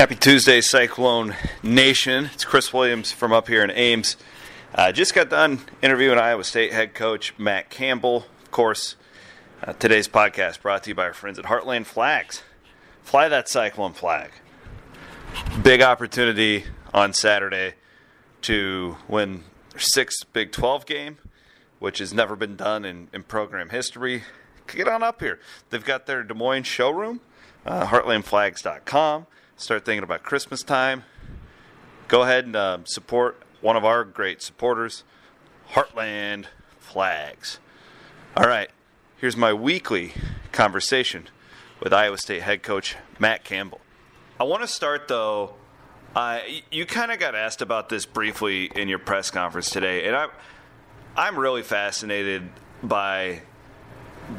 Happy Tuesday, Cyclone Nation. It's Chris Williams from up here in Ames. Uh, just got done interviewing Iowa State head coach Matt Campbell. Of course, uh, today's podcast brought to you by our friends at Heartland Flags. Fly that Cyclone flag. Big opportunity on Saturday to win their sixth Big 12 game, which has never been done in, in program history. Get on up here. They've got their Des Moines showroom, uh, heartlandflags.com start thinking about Christmas time, go ahead and uh, support one of our great supporters, Heartland Flags. All right, here's my weekly conversation with Iowa State head coach Matt Campbell. I want to start though. Uh, you kind of got asked about this briefly in your press conference today, and I'm I'm really fascinated by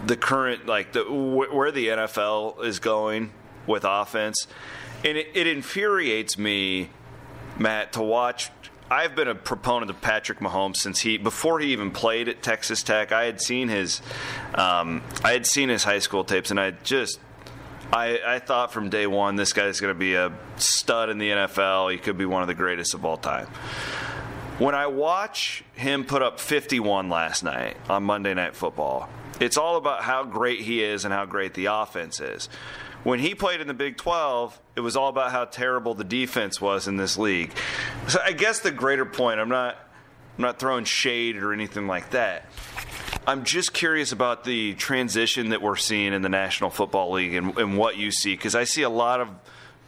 the current like the where the NFL is going with offense and it, it infuriates me, Matt, to watch. I've been a proponent of Patrick Mahomes since he before he even played at Texas Tech. I had seen his, um, I had seen his high school tapes, and I just I, I, thought from day one this guy's going to be a stud in the NFL. He could be one of the greatest of all time. When I watch him put up 51 last night on Monday Night Football, it's all about how great he is and how great the offense is when he played in the Big 12, it was all about how terrible the defense was in this league. So I guess the greater point, I'm not I'm not throwing shade or anything like that. I'm just curious about the transition that we're seeing in the National Football League and, and what you see because I see a lot of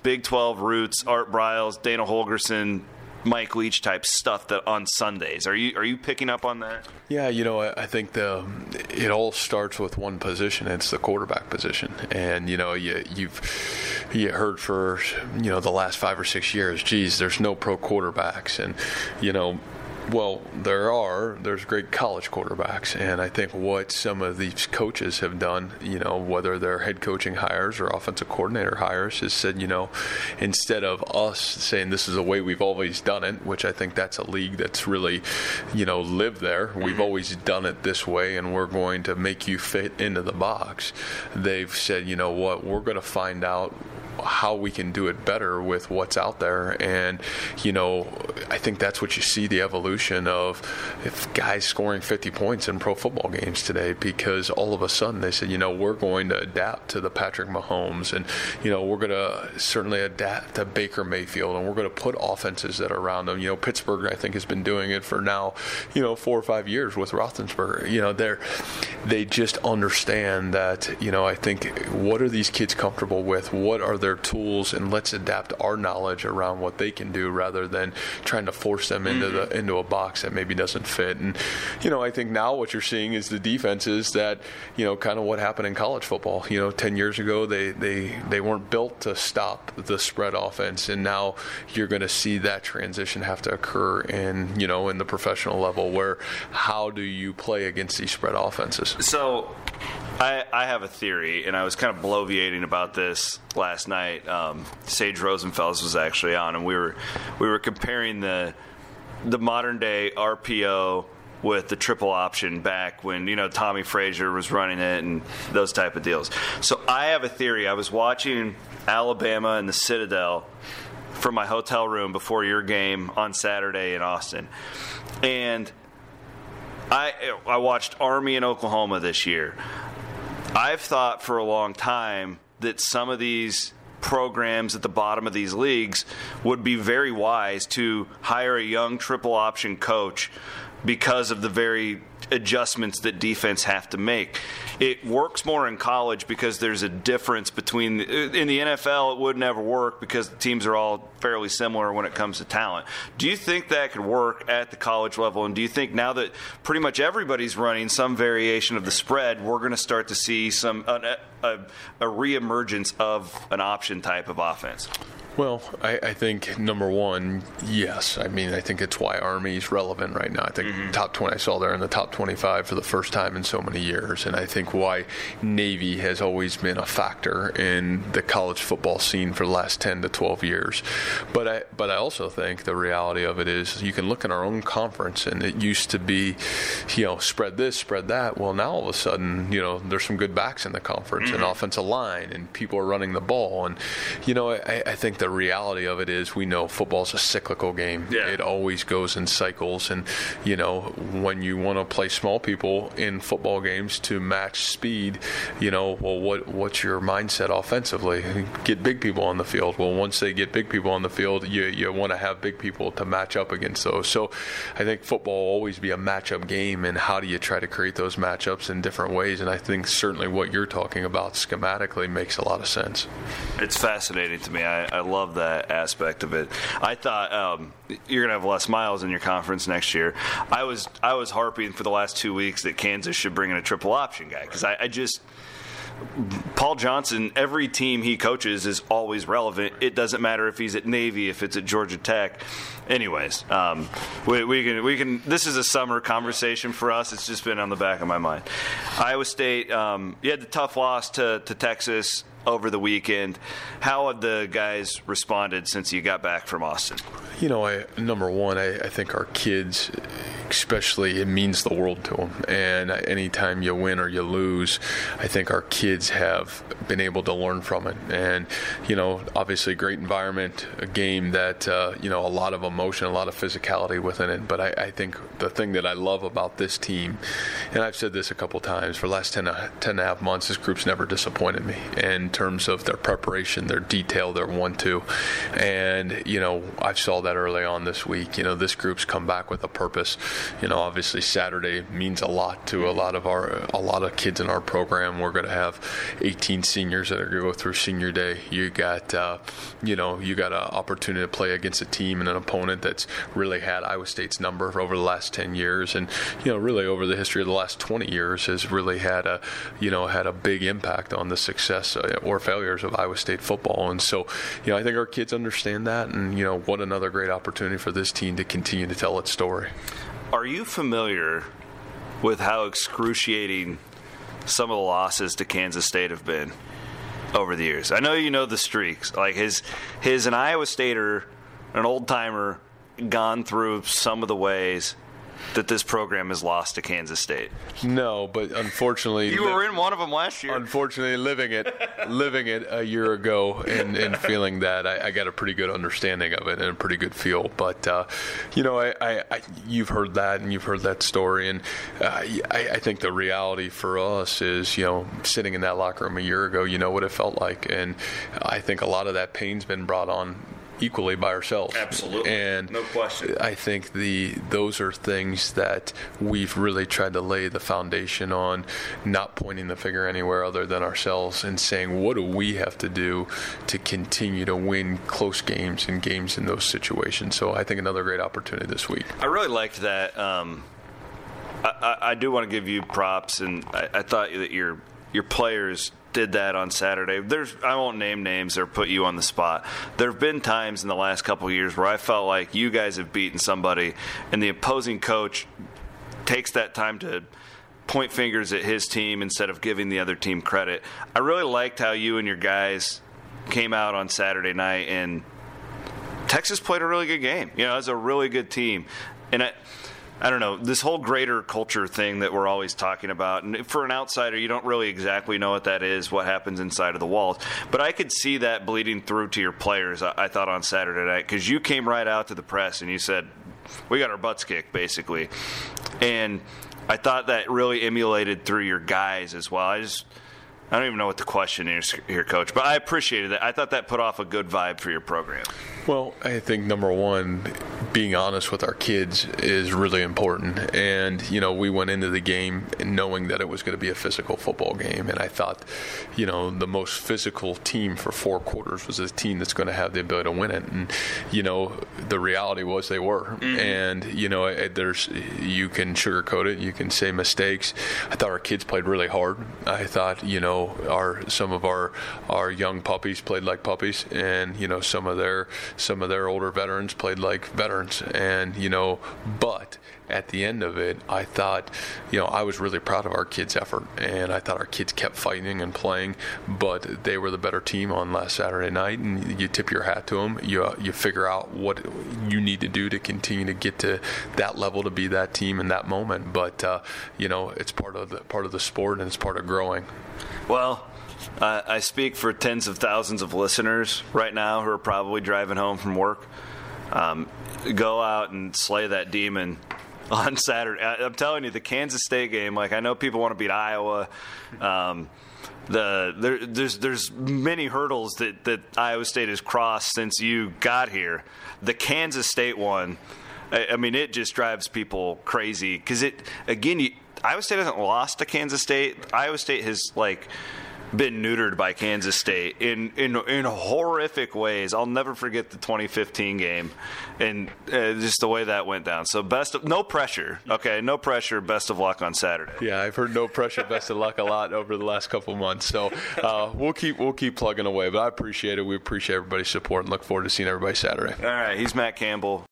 Big 12 roots, Art Briles, Dana Holgorsen, Mike Leach type stuff that on Sundays. Are you are you picking up on that? Yeah, you know, I think the it all starts with one position. It's the quarterback position, and you know, you you've you heard for you know the last five or six years. Geez, there's no pro quarterbacks, and you know well, there are. There's great college quarterbacks, and I think what some of these coaches have done, you know, whether they're head coaching hires or offensive coordinator hires, is said, you know, instead of us saying this is the way we've always done it, which I think that's a league that's really, you know, lived there. We've mm-hmm. always done it this way, and we're going to make you fit into the box. They've said, you know what, we're going to find out how we can do it better with what's out there. And, you know, I think that's what you see the evolution of if guys scoring 50 points in pro football games today because all of a sudden they said, you know, we're going to adapt to the Patrick Mahomes and, you know, we're going to certainly adapt to Baker Mayfield and we're going to put offenses that are around them. You know, Pittsburgh, I think, has been doing it for now, you know, four or five years with Roethlisberger. You know, they're, they just understand that, you know, I think what are these kids comfortable with? What are their tools and let's adapt our knowledge around what they can do rather than trying to force them into mm-hmm. the into a box that maybe doesn't fit. And you know, I think now what you're seeing is the defenses that you know kind of what happened in college football. You know, ten years ago they they they weren't built to stop the spread offense, and now you're going to see that transition have to occur in you know in the professional level where how do you play against these spread offenses? So I, I have a theory, and I was kind of bloviating about this last night. Um, Sage Rosenfels was actually on, and we were we were comparing the the modern day RPO with the triple option back when you know Tommie Frazier was running it and those type of deals. So I have a theory. I was watching Alabama and the Citadel from my hotel room before your game on Saturday in Austin, and I I watched Army in Oklahoma this year. I've thought for a long time that some of these programs at the bottom of these leagues would be very wise to hire a young triple option coach because of the very adjustments that defense have to make. It works more in college because there's a difference between in the NFL it would never work because the teams are all fairly similar when it comes to talent. Do you think that could work at the college level and do you think now that pretty much everybody's running some variation of the spread, we're going to start to see some a, a, a reemergence of an option type of offense? Well, I, I, think number one, yes. I mean, I think it's why Army is relevant right now. I think mm-hmm. top 20, I saw there in the top 25 for the first time in so many years. And I think why Navy has always been a factor in the college football scene for the last 10 to 12 years. But I, but I also think the reality of it is you can look in our own conference and it used to be, you know, spread this, spread that. Well, now all of a sudden, you know, there's some good backs in the conference mm-hmm. and offensive line and people are running the ball. And, you know, I, I think the reality of it is we know football's a cyclical game. Yeah. It always goes in cycles, and you know when you want to play small people in football games to match speed, you know, well, what what's your mindset offensively? Get big people on the field. Well, once they get big people on the field, you you want to have big people to match up against those. So, I think football will always be a matchup game, and how do you try to create those matchups in different ways? And I think certainly what you're talking about schematically makes a lot of sense. It's fascinating to me. I, I love that aspect of it. I thought um, you're gonna have Les Miles in your conference next year. I was I was harping for the last two weeks that Kansas should bring in a triple option guy because I, I just Paul Johnson, every team he coaches is always relevant. It doesn't matter if he's at Navy, if it's at Georgia Tech. Anyways, um, we, we, can we can. This is a summer conversation for us. It's just been on the back of my mind. Iowa State, um, you had the tough loss to, to Texas over the weekend. How have the guys responded since you got back from Austin? You know, I, number one, I, I think our kids, especially, it means the world to them. And anytime you win or you lose, I think our kids have been able to learn from it. And, you know, obviously, great environment, a game that, uh, you know, a lot of emotion, a lot of physicality within it. But I, I, think the thing that I love about this team, and I've said this a couple times, for the last 10, 10 and a half months, this group's never disappointed me in terms of their preparation, their detail, their one two. And, you know, I saw that early on this week. You know, this group's come back with a purpose. You know, obviously Saturday means a lot to a lot of our a lot of kids in our program. We're going to have 18 seniors that are going to go through senior day. You got, uh, you know, you got an opportunity to play against a team and an opponent that's really had Iowa State's number over the last 10 years, and you know, really over the history of the last 20 years has really had a, you know, had a big impact on the success uh, or failures of Iowa State football. And so, you know, I think our kids understand that, and you know, what another great opportunity for this team to continue to tell its story. Are you familiar with how excruciating some of the losses to Kansas State have been over the years? I know you know the streaks. Like his his an Iowa Stater, an old timer, gone through some of the ways that this program has lost to Kansas State. No, but unfortunately, you were in one of them last year. Unfortunately, living it, living it a year ago, and, and feeling that, I, I, got a pretty good understanding of it and a pretty good feel. But uh, you know, I, I, you've heard that and you've heard that story, and uh, I, think the reality for us is, you know, sitting in that locker room a year ago, you know what it felt like, and I think a lot of that pain's been brought on equally by ourselves. Absolutely, and no question. I think the those are things that we've really tried to lay the foundation on, not pointing the finger anywhere other than ourselves, and saying what do we have to do to continue to win close games and games in those situations. So I think another great opportunity this week. I really liked that. Um, I, I, I, do want to give you props, and I, I thought that your your players did that on Saturday. There's I won't name names or put you on the spot. There have been times in the last couple years where I felt like you guys have beaten somebody and the opposing coach takes that time to point fingers at his team instead of giving the other team credit. I really liked how you and your guys came out on Saturday night and Texas played a really good game. You know, it was a really good team. And I I don't know, this whole greater culture thing that we're always talking about. And for an outsider, you don't really exactly know what that is, what happens inside of the walls. But I could see that bleeding through to your players, I, I thought, on Saturday night, because you came right out to the press and you said, we got our butts kicked, basically. And I thought that really emulated through your guys as well. I just. I don't even know what the question is here, Coach, but I appreciated that. I thought that put off a good vibe for your program. Well, I think number one, being honest with our kids is really important. And, you know, we went into the game knowing that it was going to be a physical football game. And I thought, you know, the most physical team for four quarters was a team that's going to have the ability to win it. And, you know, the reality was they were. Mm-hmm. And, you know, there's, you can sugarcoat it, you can say mistakes. I thought our kids played really hard. I thought, you know, our, some of our, our young puppies played like puppies. And, you know, some of their, some of their older veterans played like veterans, and you know, but at the end of it, I thought, you know, I was really proud of our kids' effort, and I thought our kids kept fighting and playing, but they were the better team on last Saturday night, and you tip your hat to them. You uh, you figure out what you need to do to continue to get to that level to be that team in that moment. But uh, you know, it's part of the part of the sport, and it's part of growing. Well Uh, I speak for tens of thousands of listeners right now who are probably driving home from work. Um, go out and slay that demon on Saturday. I, am telling you, the Kansas State game. Like I know people want to beat Iowa. Um, the there, there's there's many hurdles that that Iowa State has crossed since you got here. The Kansas State one. I, I mean, it just drives people crazy because it again. You, Iowa State hasn't lost to Kansas State. Iowa State has like been neutered by Kansas State in in in horrific ways. I'll never forget the 2015 game and uh, just the way that went down. So best of no pressure. Okay, no pressure. Best of luck on Saturday. Yeah, I've heard no pressure. Best of luck a lot over the last couple months. So uh, we'll keep we'll keep plugging away. But I appreciate it. We appreciate everybody's support and look forward to seeing everybody Saturday. All right, he's Matt Campbell.